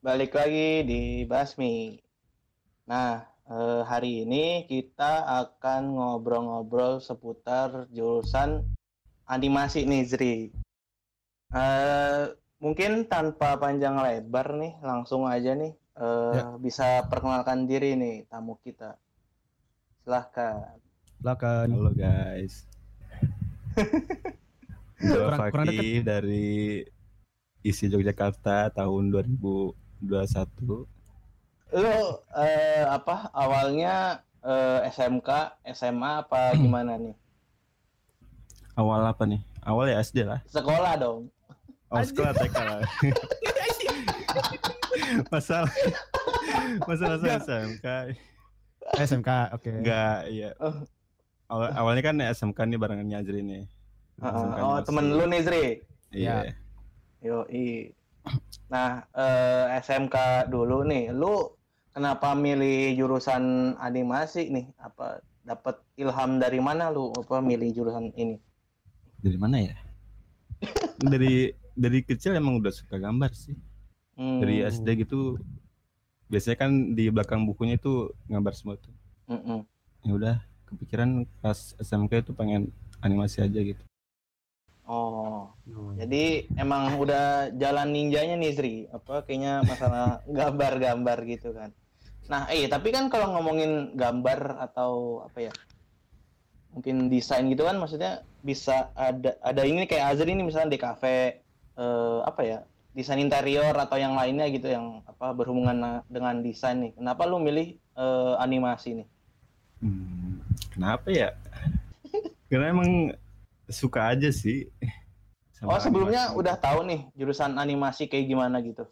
balik lagi di Basmi. Nah, eh, hari ini kita akan ngobrol-ngobrol seputar jurusan animasi nih, Zri. Eh, mungkin tanpa panjang lebar nih, langsung aja nih eh, Ya. bisa perkenalkan diri nih tamu kita. Silahkan. Silakan. Halo guys. Gue Fakih dari isi Yogyakarta tahun 2021. Lu eh, apa awalnya eh, SMK, SMA apa gimana nih? Awal apa nih? Awal ya SD lah. Sekolah dong. Oh, sekolah TK lah. masalah masalah saya SMK SMK, oke. enggak iya Oh. awal, awalnya kan SMK nih barengannya Ajri nih Heeh. SMK oh, masih- temen lu nih, Zri. iya Yo, Nah, eh, SMK dulu nih, lu kenapa milih jurusan animasi nih? Apa dapat ilham dari mana lu apa milih jurusan ini? dari mana ya dari dari kecil emang udah suka gambar sih Hmm, dari SD gitu biasanya kan di belakang bukunya itu gambar semua tuh mm-mm. ya udah kepikiran pas SMK itu pengen animasi aja gitu Oh, jadi emang udah jalan ninjanya nih Zri. Apa kayaknya masalah gambar-gambar gitu kan. Nah, eh tapi kan kalau ngomongin gambar atau apa ya? Mungkin desain gitu kan maksudnya bisa ada ada ini kayak Azri ini misalnya di kafe eh, apa ya? Desain interior atau yang lainnya gitu yang apa berhubungan dengan desain nih. Kenapa lu milih eh, animasi nih? Hmm, kenapa ya? Karena emang suka aja sih. Oh, sama sebelumnya animasi. udah tahu nih jurusan animasi kayak gimana gitu.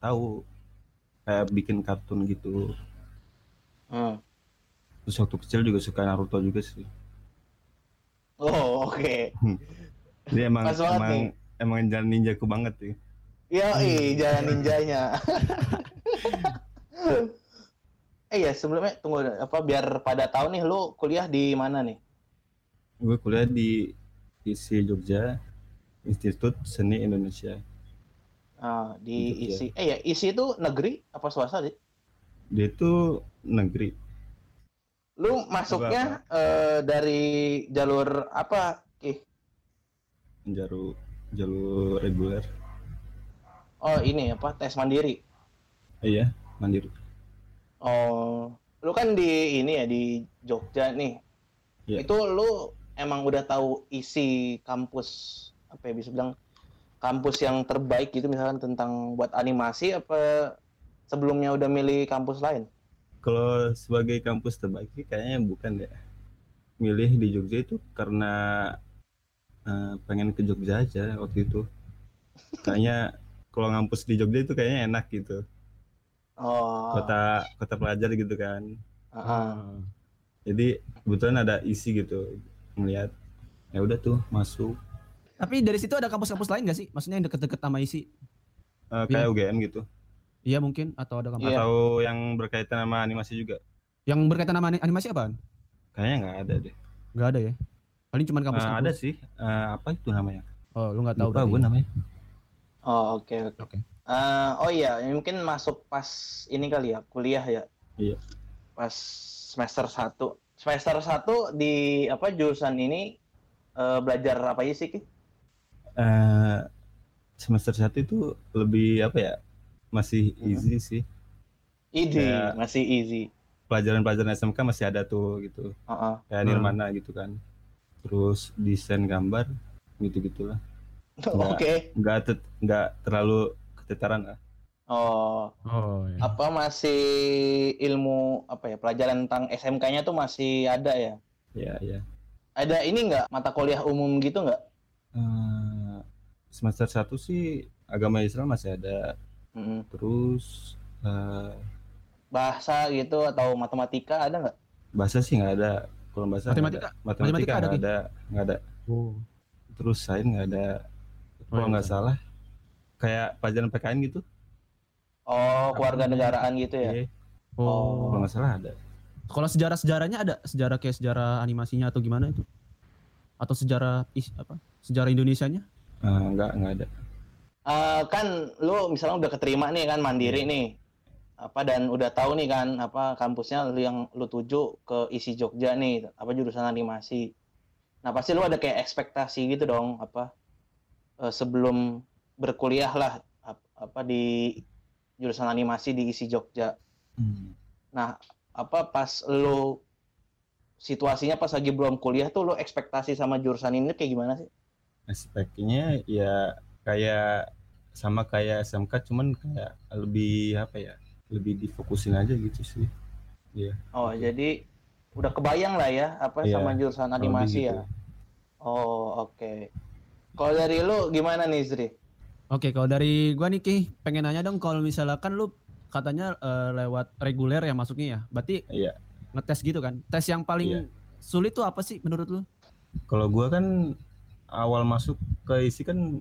tahu kayak bikin kartun gitu. Hmm. Terus waktu kecil juga suka Naruto juga sih. Oh, oke. Jadi emang Pas banget emang nih. emang jalan ninjaku banget ya. Yo, jalan ninjanya. eh ya sebelumnya tunggu apa biar pada tahu nih lu kuliah di mana nih? Gue kuliah di ISI Jogja, Institut Seni Indonesia. Ah, di Jogja. isi eh ya isi itu negeri apa swasta sih? Dia itu negeri. Lu masuknya eh, dari jalur apa? Ih, jalur jalur reguler. oh ini apa tes mandiri. Iya, mandiri. Oh, lu kan di ini ya di Jogja nih. Iya. Itu lu emang udah tahu isi kampus apa ya bisa bilang kampus yang terbaik gitu misalkan tentang buat animasi apa sebelumnya udah milih kampus lain? Kalau sebagai kampus terbaik sih kayaknya bukan ya. Milih di Jogja itu karena eh, pengen ke Jogja aja waktu itu. Kayaknya kalau ngampus di Jogja itu kayaknya enak gitu. Oh, Kota kota pelajar gitu kan. ah. Jadi kebetulan ada isi gitu ngeliat. Ya udah tuh masuk Tapi dari situ ada kampus-kampus lain gak sih? Maksudnya yang deket-deket sama isi? Eh, kayak UGM gitu. Iya mungkin atau ada kampus Iya. Atau yang berkaitan sama animasi juga. yang berkaitan sama ani- animasi apaan? Kayaknya nggak ada deh. Gak ada ya. Paling cuma Eh, kampus ada sih. Eh, apa itu namanya? Oh, lu nggak tahu berarti. gue namanya. Oh, oke oke. Oke. Eh, oh iya, mungkin masuk pas ini kali ya, kuliah ya. Iya. Pas semester 1. Semester 1 di apa jurusan ini eh, belajar apa aja sih? Ki? eh semester satu itu lebih apa ya masih Hmm. easy sih Ide, Kayak- masih easy. pelajaran-pelajaran SMK masih ada tuh gitu Heeh. kayak Hmm. Nirmana gitu kan terus desain gambar gitu gitulah Oke. nggak tet- nggak terlalu ketetaran lah Oh, Oh, iya. apa masih ilmu apa ya pelajaran tentang SMK-nya tuh masih ada ya? ya ya Ada ini nggak mata kuliah umum gitu nggak? Eh, semester satu sih agama Islam masih ada Mm-mm. terus eh, Bahasa gitu atau matematika ada nggak? bahasa sih nggak ada kalau bahasa Matematika? ada. matematika Matematika ada, nggak ada nggak ada Oh. terus sains nggak ada kalau iya, nggak betul. salah kayak pelajaran PKN gitu Oh, keluarga negaraan gitu ya? Iya, Oh. kalau nggak salah ada Kalau sejarah-sejarahnya ada sejarah kayak sejarah animasinya atau gimana itu? Atau sejarah is, apa? Sejarah Indonesianya? Eh, nggak nggak ada eh, kan lu misalnya udah keterima nih kan mandiri Iya. nih apa dan udah tahu nih kan apa kampusnya lu yang lu tuju ke isi Jogja nih apa jurusan animasi nah pasti lu ada kayak ekspektasi gitu dong apa eh, sebelum berkuliah lah ap- apa di jurusan animasi di isi Jogja Hmm. nah apa pas lu situasinya pas lagi belum kuliah tuh lu ekspektasi sama jurusan ini kayak gimana sih aspeknya ya kayak sama kayak SMK cuman kayak lebih apa ya lebih difokusin aja gitu sih oh jadi udah kebayang lah ya apa Iya, sama jurusan animasi gitu. ya Oh, oke. Kalau dari lu gimana nih, Zri? Oke, kalau dari gua nih Ki, pengen nanya dong kalau misalkan lu katanya eh, lewat reguler ya masuknya ya. Berarti Iya. ngetes gitu kan. Tes yang paling sulit tuh apa sih menurut lu? kalau gua kan awal masuk ke isi kan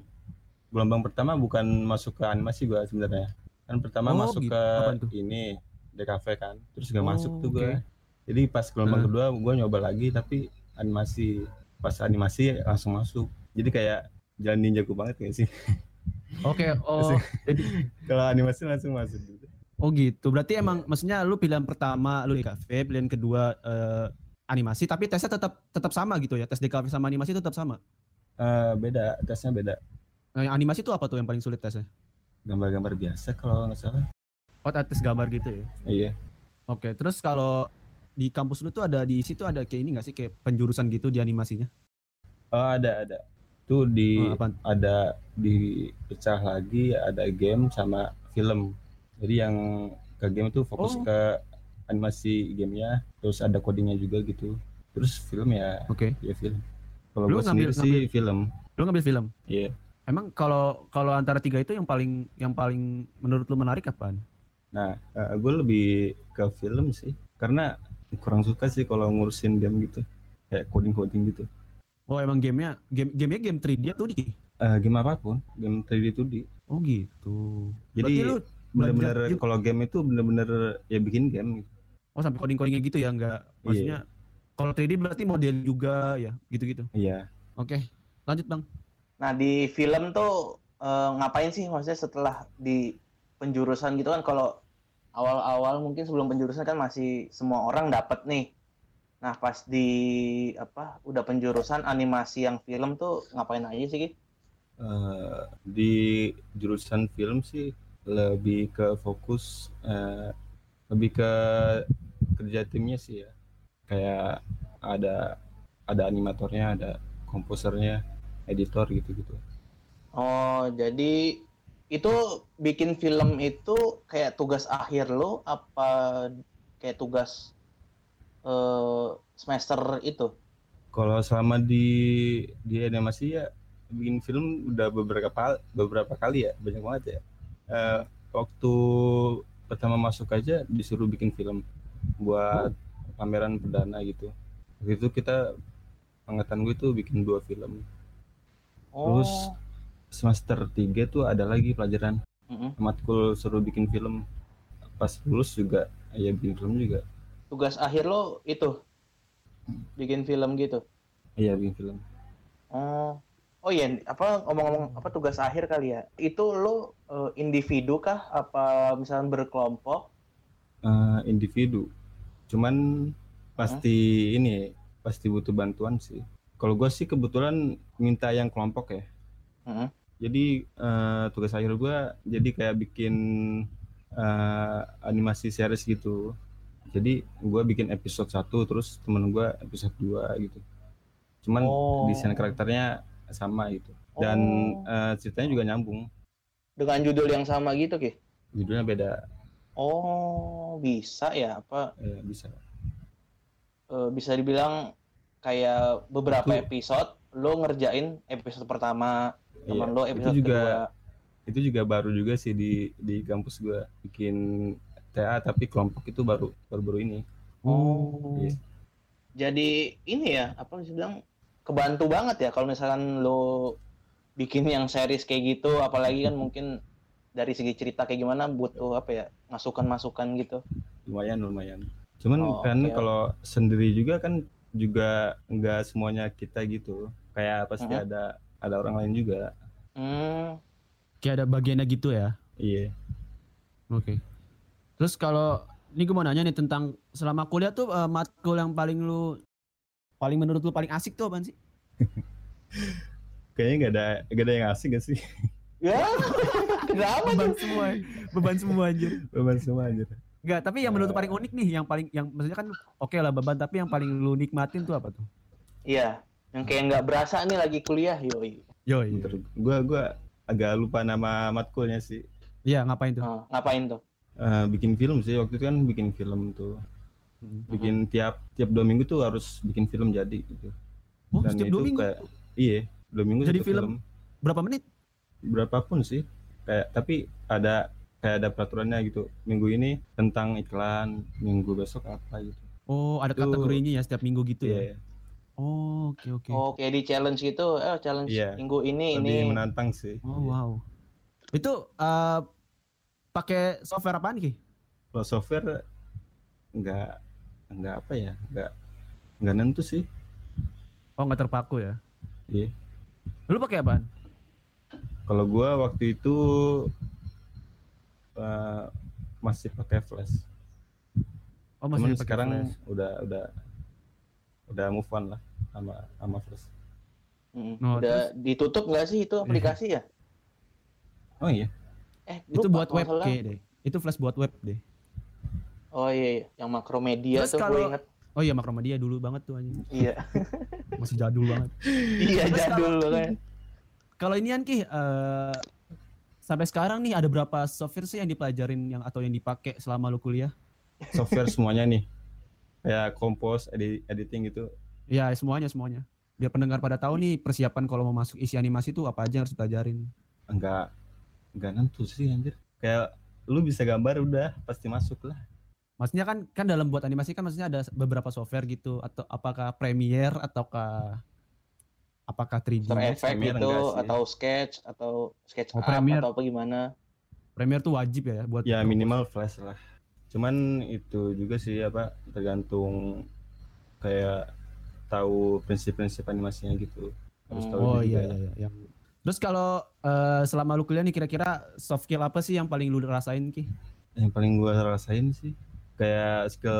gelombang pertama bukan masuk ke animasi gua sebenarnya kan pertama Oh, masuk gitu. ke ini DKV kan terus gak Oh, masuk tuh gua jadi pas gelombang Hmm. kedua gua nyoba lagi tapi animasi pas animasi langsung masuk jadi kayak jalan ninjaku banget gak sih Oke, oh kalau animasi langsung masuk gitu. oh gitu. Berarti Iya. emang maksudnya lu pilihan pertama lu DKV, pilihan kedua eh, animasi tapi tesnya tetap tetap sama gitu ya. Tes DKV sama animasi tetap sama. Eh, beda tesnya beda Nah, yang animasi tuh apa tuh yang paling sulit tesnya? gambar-gambar biasa kalau nggak salah Oh, tes gambar gitu ya. iya Oke, terus kalau di kampus lu tuh ada di situ ada kayak ini nggak sih kayak penjurusan gitu di animasinya? oh ada ada tuh di Oh, apaan? ada dipecah lagi ada game sama film jadi yang ke game itu fokus Oh. ke animasi gamenya terus ada codingnya juga gitu terus film ya Oke. ya film kalau gue sendiri ngambil- sih film Lu ngambil film? iya Emang kalau kalau antara tiga itu yang paling yang paling menurut lu menarik apaan? nah gue lebih ke film sih karena kurang suka sih kalau ngurusin game gitu kayak coding coding gitu Oh emang gamenya game gamenya game 3D atau di? Eh, game apa pun game 3D 2D Oh gitu. Jadi, bener-bener kalau game itu bener-bener ya bikin game gitu. oh sampai coding codingnya gitu ya nggak? Maksudnya kalau 3D berarti model juga ya gitu-gitu. iya Oke, lanjut bang. Nah, di film tuh eh, ngapain sih maksudnya setelah di penjurusan gitu kan kalau awal-awal mungkin sebelum penjurusan kan masih semua orang dapat nih. Nah, pas di apa udah penjurusan animasi yang film tuh ngapain aja sih, Ki? Eh, di jurusan film sih lebih ke fokus eh, lebih ke kerja timnya sih ya kayak ada ada animatornya ada komposernya editor gitu gitu Oh, jadi itu bikin film itu kayak tugas akhir lo apa kayak tugas eh, semester itu? kalau selama di di animasi ya bikin film udah beberapa kali beberapa kali ya banyak banget ya. Eh, waktu pertama masuk aja disuruh bikin film buat pameran perdana gitu. Waktu itu kita angkatan gue tuh bikin dua film. Oh, Terus semester 3 tuh ada lagi pelajaran. Mm-mm. matkul suruh bikin film. Pas lulus juga ya bikin film juga tugas akhir lo itu bikin film gitu. iya bikin film Oh, oh iya, apa ngomong-ngomong apa tugas akhir kali ya? Itu lo eh, individu kah? Apa misalnya berkelompok? Eh, individu cuman pasti ini pasti butuh bantuan sih kalau gue sih kebetulan minta yang kelompok ya Mm-mm. jadi eh, tugas akhir gue jadi kayak bikin eh, animasi series gitu jadi gue bikin episode 1 terus temen gue episode 2 gitu cuman Oh. desain karakternya sama gitu dan Oh. eh, ceritanya juga nyambung dengan judul yang sama gitu, Ki? judulnya beda Oh, bisa ya? Apa ya bisa eh, bisa dibilang kayak beberapa Itu- episode lo ngerjain episode pertama, Iya, teman lo itu episode juga kedua. itu juga baru juga sih di di kampus gue bikin TA tapi kelompok itu baru baru baru ini Oh. Iya. Jadi ini ya, apa bisa bilang kebantu banget ya kalau misalkan lo bikin yang series kayak gitu, apalagi kan mungkin dari segi cerita kayak gimana butuh apa ya masukan-masukan gitu. lumayan lumayan cuman Oh, kan oke. kalau sendiri juga kan juga nggak semuanya kita gitu kayak pasti Mhm. ada ada orang lain juga Hmm. Kayak ada bagiannya gitu ya. Iya. Oke. Terus kalau ini gue mau nanya nih tentang selama kuliah tuh eh, matkul yang paling lu paling menurut lu paling asik tuh apaan sih? Kayaknya nggak ada nggak ada yang asing gak sih? Ya, kenapa Beban tuh? semua, beban semua anjir. Beban semua aja. Enggak, tapi yang menurut lu paling unik nih, yang paling yang maksudnya kan oke lah beban, tapi yang paling lu nikmatin tuh apa tuh? Iya, yang kayak nggak berasa nih lagi kuliah, yoi. Yo, Bentar, Gua gua agak lupa nama matkulnya sih. Iya, ngapain tuh? Oh, ngapain tuh? Eh, bikin film sih waktu itu kan bikin film tuh. Hmm. Bikin tiap tiap dua minggu tuh harus bikin film jadi gitu. Oh, Dan setiap itu dua minggu. kayak iya dua minggu Jadi satu film? Berapa menit? berapapun sih kayak tapi ada kayak ada peraturannya gitu minggu ini tentang iklan minggu besok apa gitu Oh, ada Itu- kategorinya ya setiap minggu gitu ya. Iya, Oh, oke oke. Oh, kayak di challenge gitu, eh challenge Iya. minggu ini lebih ini. menantang sih Oh, Iya. wow. Itu eh pakai software apaan Ki? kalau software nggak nggak apa ya nggak nggak nentu sih Oh, nggak terpaku ya. iya Lu pakai apaan? kalau gua waktu itu eh, masih pakai flash Oh, cuman pakai sekarang Flash. udah udah udah move on lah sama sama flash Mm, Oh, Udah ditutup nggak sih itu aplikasi ya? oh iya Eh, Itu buat web kayak deh. Itu flash buat web deh. Oh iya, iya. yang makromedia Terus tuh gue kalau- inget. Oh iya Makromedia dulu banget tuh anjing. Iya, Masih jadul banget. iya Terus jadul kalau- kan. Kalau inian Ki eh sampai sekarang nih ada berapa software sih yang dipelajarin yang atau yang dipakai selama lu kuliah? software semuanya nih kayak compose edit, editing gitu Ya semuanya semuanya. Biar pendengar pada tahu nih persiapan kalau mau masuk isi animasi itu apa aja yang harus dipelajarin. enggak enggak nentu sih anjir kayak lu bisa gambar udah pasti masuk lah Maksudnya kan kan dalam buat animasi kan maksudnya ada beberapa software gitu atau apakah Premiere ataukah apakah 3D? After Effect Premiere gitu enggak sih. atau sketch atau sketch Oh, Premiere. atau apa gimana? Premiere tuh wajib ya buat ya minimal flash lah cuman itu juga sih apa tergantung kayak tahu prinsip-prinsip animasinya gitu harus Hmm. tahu Oh juga. iya iya iya. Yang... Terus kalau eh, selama lu kuliah nih kira-kira soft skill apa sih yang paling lu rasain Ki? yang paling gua rasain sih kayak skill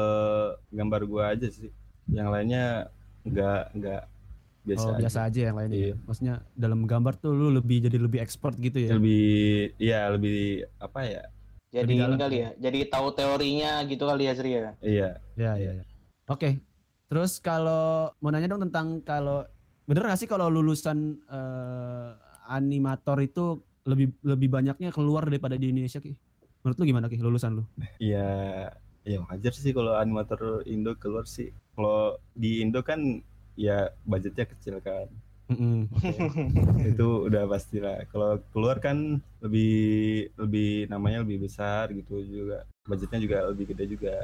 gambar gua aja sih yang lainnya enggak enggak biasa, oh aja. biasa aja yang lainnya. Iya. Maksudnya dalam gambar tuh lu lebih jadi lebih expert gitu ya. lebih ya lebih apa ya Jadi ini kali ya. Jadi tahu teorinya gitu kali ya Sri ya. iya Ya ya ya. Oke. Terus kalau mau nanya dong tentang kalau bener gak sih kalau lulusan eh, animator itu lebih lebih banyaknya keluar daripada di Indonesia Ki? Menurut lu gimana Ki lulusan lu? Iya, ya wajar sih kalau animator Indo keluar sih. Kalau di Indo kan ya budgetnya kecil kan. Mm-mm, oke. Itu udah pastilah. Kalau keluar kan lebih lebih namanya lebih besar gitu juga. Budgetnya juga lebih gede juga.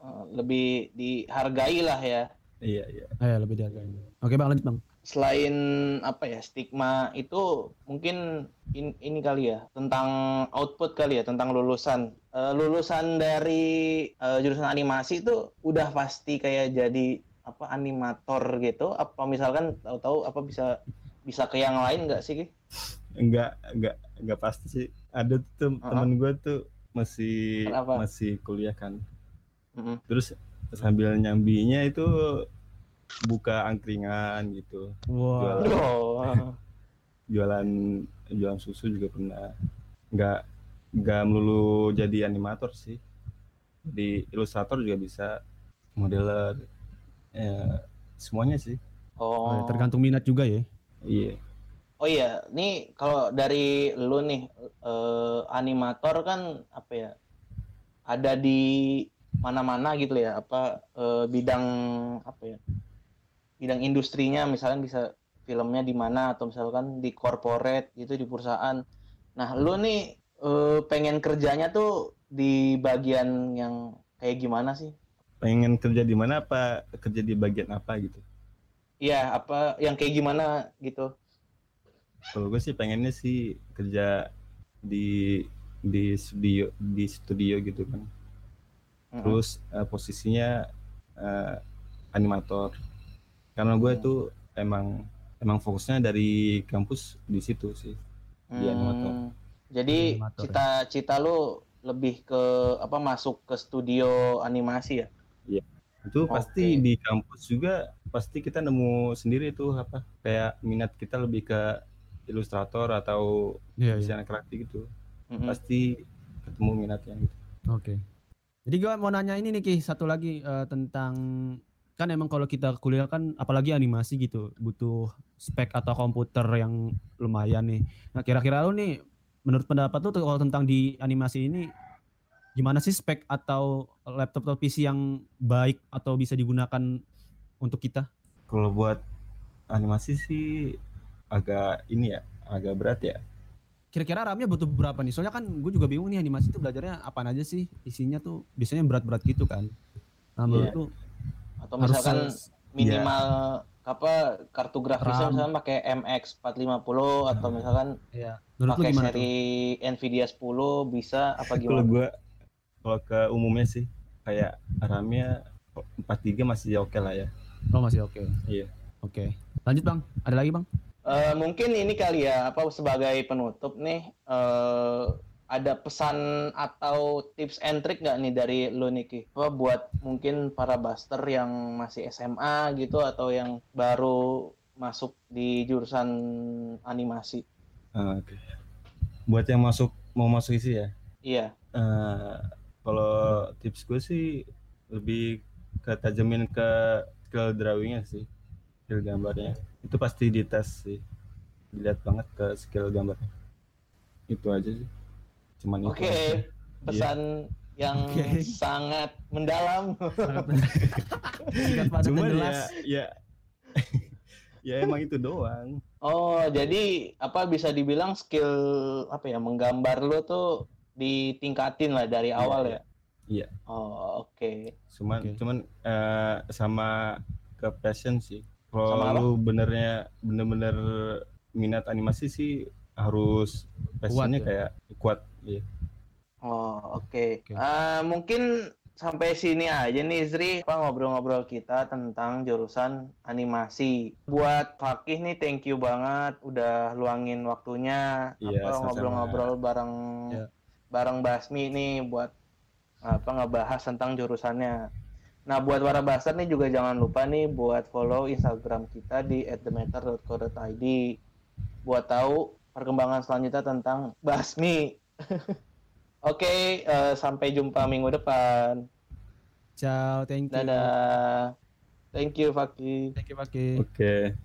Eh, Lebih dihargai lah ya. Iya, iya. Eh, lebih dihargai. Oke Bang lanjut Bang. Selain apa ya stigma itu mungkin in- ini kali ya tentang output kali ya tentang lulusan Eh, lulusan dari eh, jurusan animasi itu udah pasti kayak jadi apa animator gitu apa misalkan tahu-tahu apa bisa bisa ke yang lain nggak sih? Enggak, enggak, enggak pasti sih. Ada tuh Uh-uh. temen gue tuh masih Kenapa? masih kuliah kan. Mm-mm. Terus sambil nyambinya itu buka angkringan gitu. Wah. Jualan. Jualan jualan susu juga pernah nggak nggak melulu jadi animator sih di ilustrator juga bisa modeler ya, semuanya sih Oh, ya, oh. tergantung minat juga ya. iya Oh iya, nih kalau dari lu nih eh, animator kan apa ya? Ada di mana-mana gitu ya, apa eh, bidang apa ya? Bidang industrinya misalnya bisa filmnya di mana atau misalkan di corporate gitu di perusahaan. Nah, lu nih eh, pengen kerjanya tuh di bagian yang kayak gimana sih? pengen kerja di mana apa kerja di bagian apa gitu Iya, apa yang kayak gimana gitu? kalau gue sih pengennya sih kerja di di studio di studio gitu kan terus eh, posisinya eh, animator karena gue tuh emang emang fokusnya dari kampus di situ sih di animator. Hmm. Jadi Animator ya. cita-cita lu lebih ke apa masuk ke studio animasi ya? itu Oke. pasti di kampus juga pasti kita nemu sendiri tuh apa kayak minat kita lebih ke ilustrator atau Iya, iya. desain grafik gitu Mm-mm. pasti ketemu minatnya gitu. Oke. Jadi gua mau nanya ini nih Ki, satu lagi eh, tentang kan emang kalau kita kuliah kan apalagi animasi gitu butuh spek atau komputer yang lumayan nih. Nah kira-kira lu nih menurut pendapat lu tuh kalau tentang di animasi ini gimana sih spek atau laptop atau PC yang baik atau bisa digunakan untuk kita? Kalau buat animasi sih agak ini ya agak berat ya. Kira-kira RAM-nya butuh berapa nih? Soalnya kan gue juga bingung nih animasi itu belajarnya apa aja sih? Isinya tuh biasanya berat-berat gitu kan. Nah menurut Iya. lu Atau harus misalkan minimal apa kartu grafisnya RAM. misalkan pakai MX 450 atau misalkan ya, menurut lu pakai gimana tuh? seri Nvidia 10 bisa apa Kalau gimana? gua kalau ke umumnya sih kayak RAM-nya 43 masih oke lah ya. Oh masih oke. Iya. Oke. Lanjut bang. Ada lagi bang? Eh, mungkin ini kali ya apa sebagai penutup nih eh, ada pesan atau tips and trick nggak nih dari lu Niki? Apa buat mungkin para buster yang masih SMA gitu atau yang baru masuk di jurusan animasi? Ah, Oke. Buat yang masuk mau masuk isi ya. Iya. eh, kalau tips gue sih lebih ke tajamin ke skill drawingnya sih, skill gambarnya. Itu pasti dites sih. Dilihat banget ke skill gambarnya. Itu aja sih. Cuman itu. Oke. aja. Pesan yang Oke. sangat mendalam. Dan Cuman ya, jelas. ya, ya emang itu doang. Oh, jadi apa bisa dibilang skill apa ya menggambar lu tuh ditingkatin lah dari awal ya? Iya. Oh, oke. Cuman, Oke. cuman eh, sama ke passion sih. Kalau lu benernya bener-bener minat animasi sih harus passionnya ya? kayak kuat. Iya. Oh, oke. Oke. Eh, mungkin sampai sini aja nih Zri, apa ngobrol-ngobrol kita tentang jurusan animasi. Buat Fakih nih, thank you banget udah luangin waktunya Iya, apa ngobrol-ngobrol bareng Iya. bareng Basmi nih buat apa ngebahas tentang jurusannya. Nah, buat para baster nih juga jangan lupa nih buat follow Instagram kita di @thematter.co.id buat tahu perkembangan selanjutnya tentang Basmi. Oke, eh, sampai jumpa minggu depan. Ciao, thank you. Dadah. Thank you, Fakih. Thank you, Paki. Oke.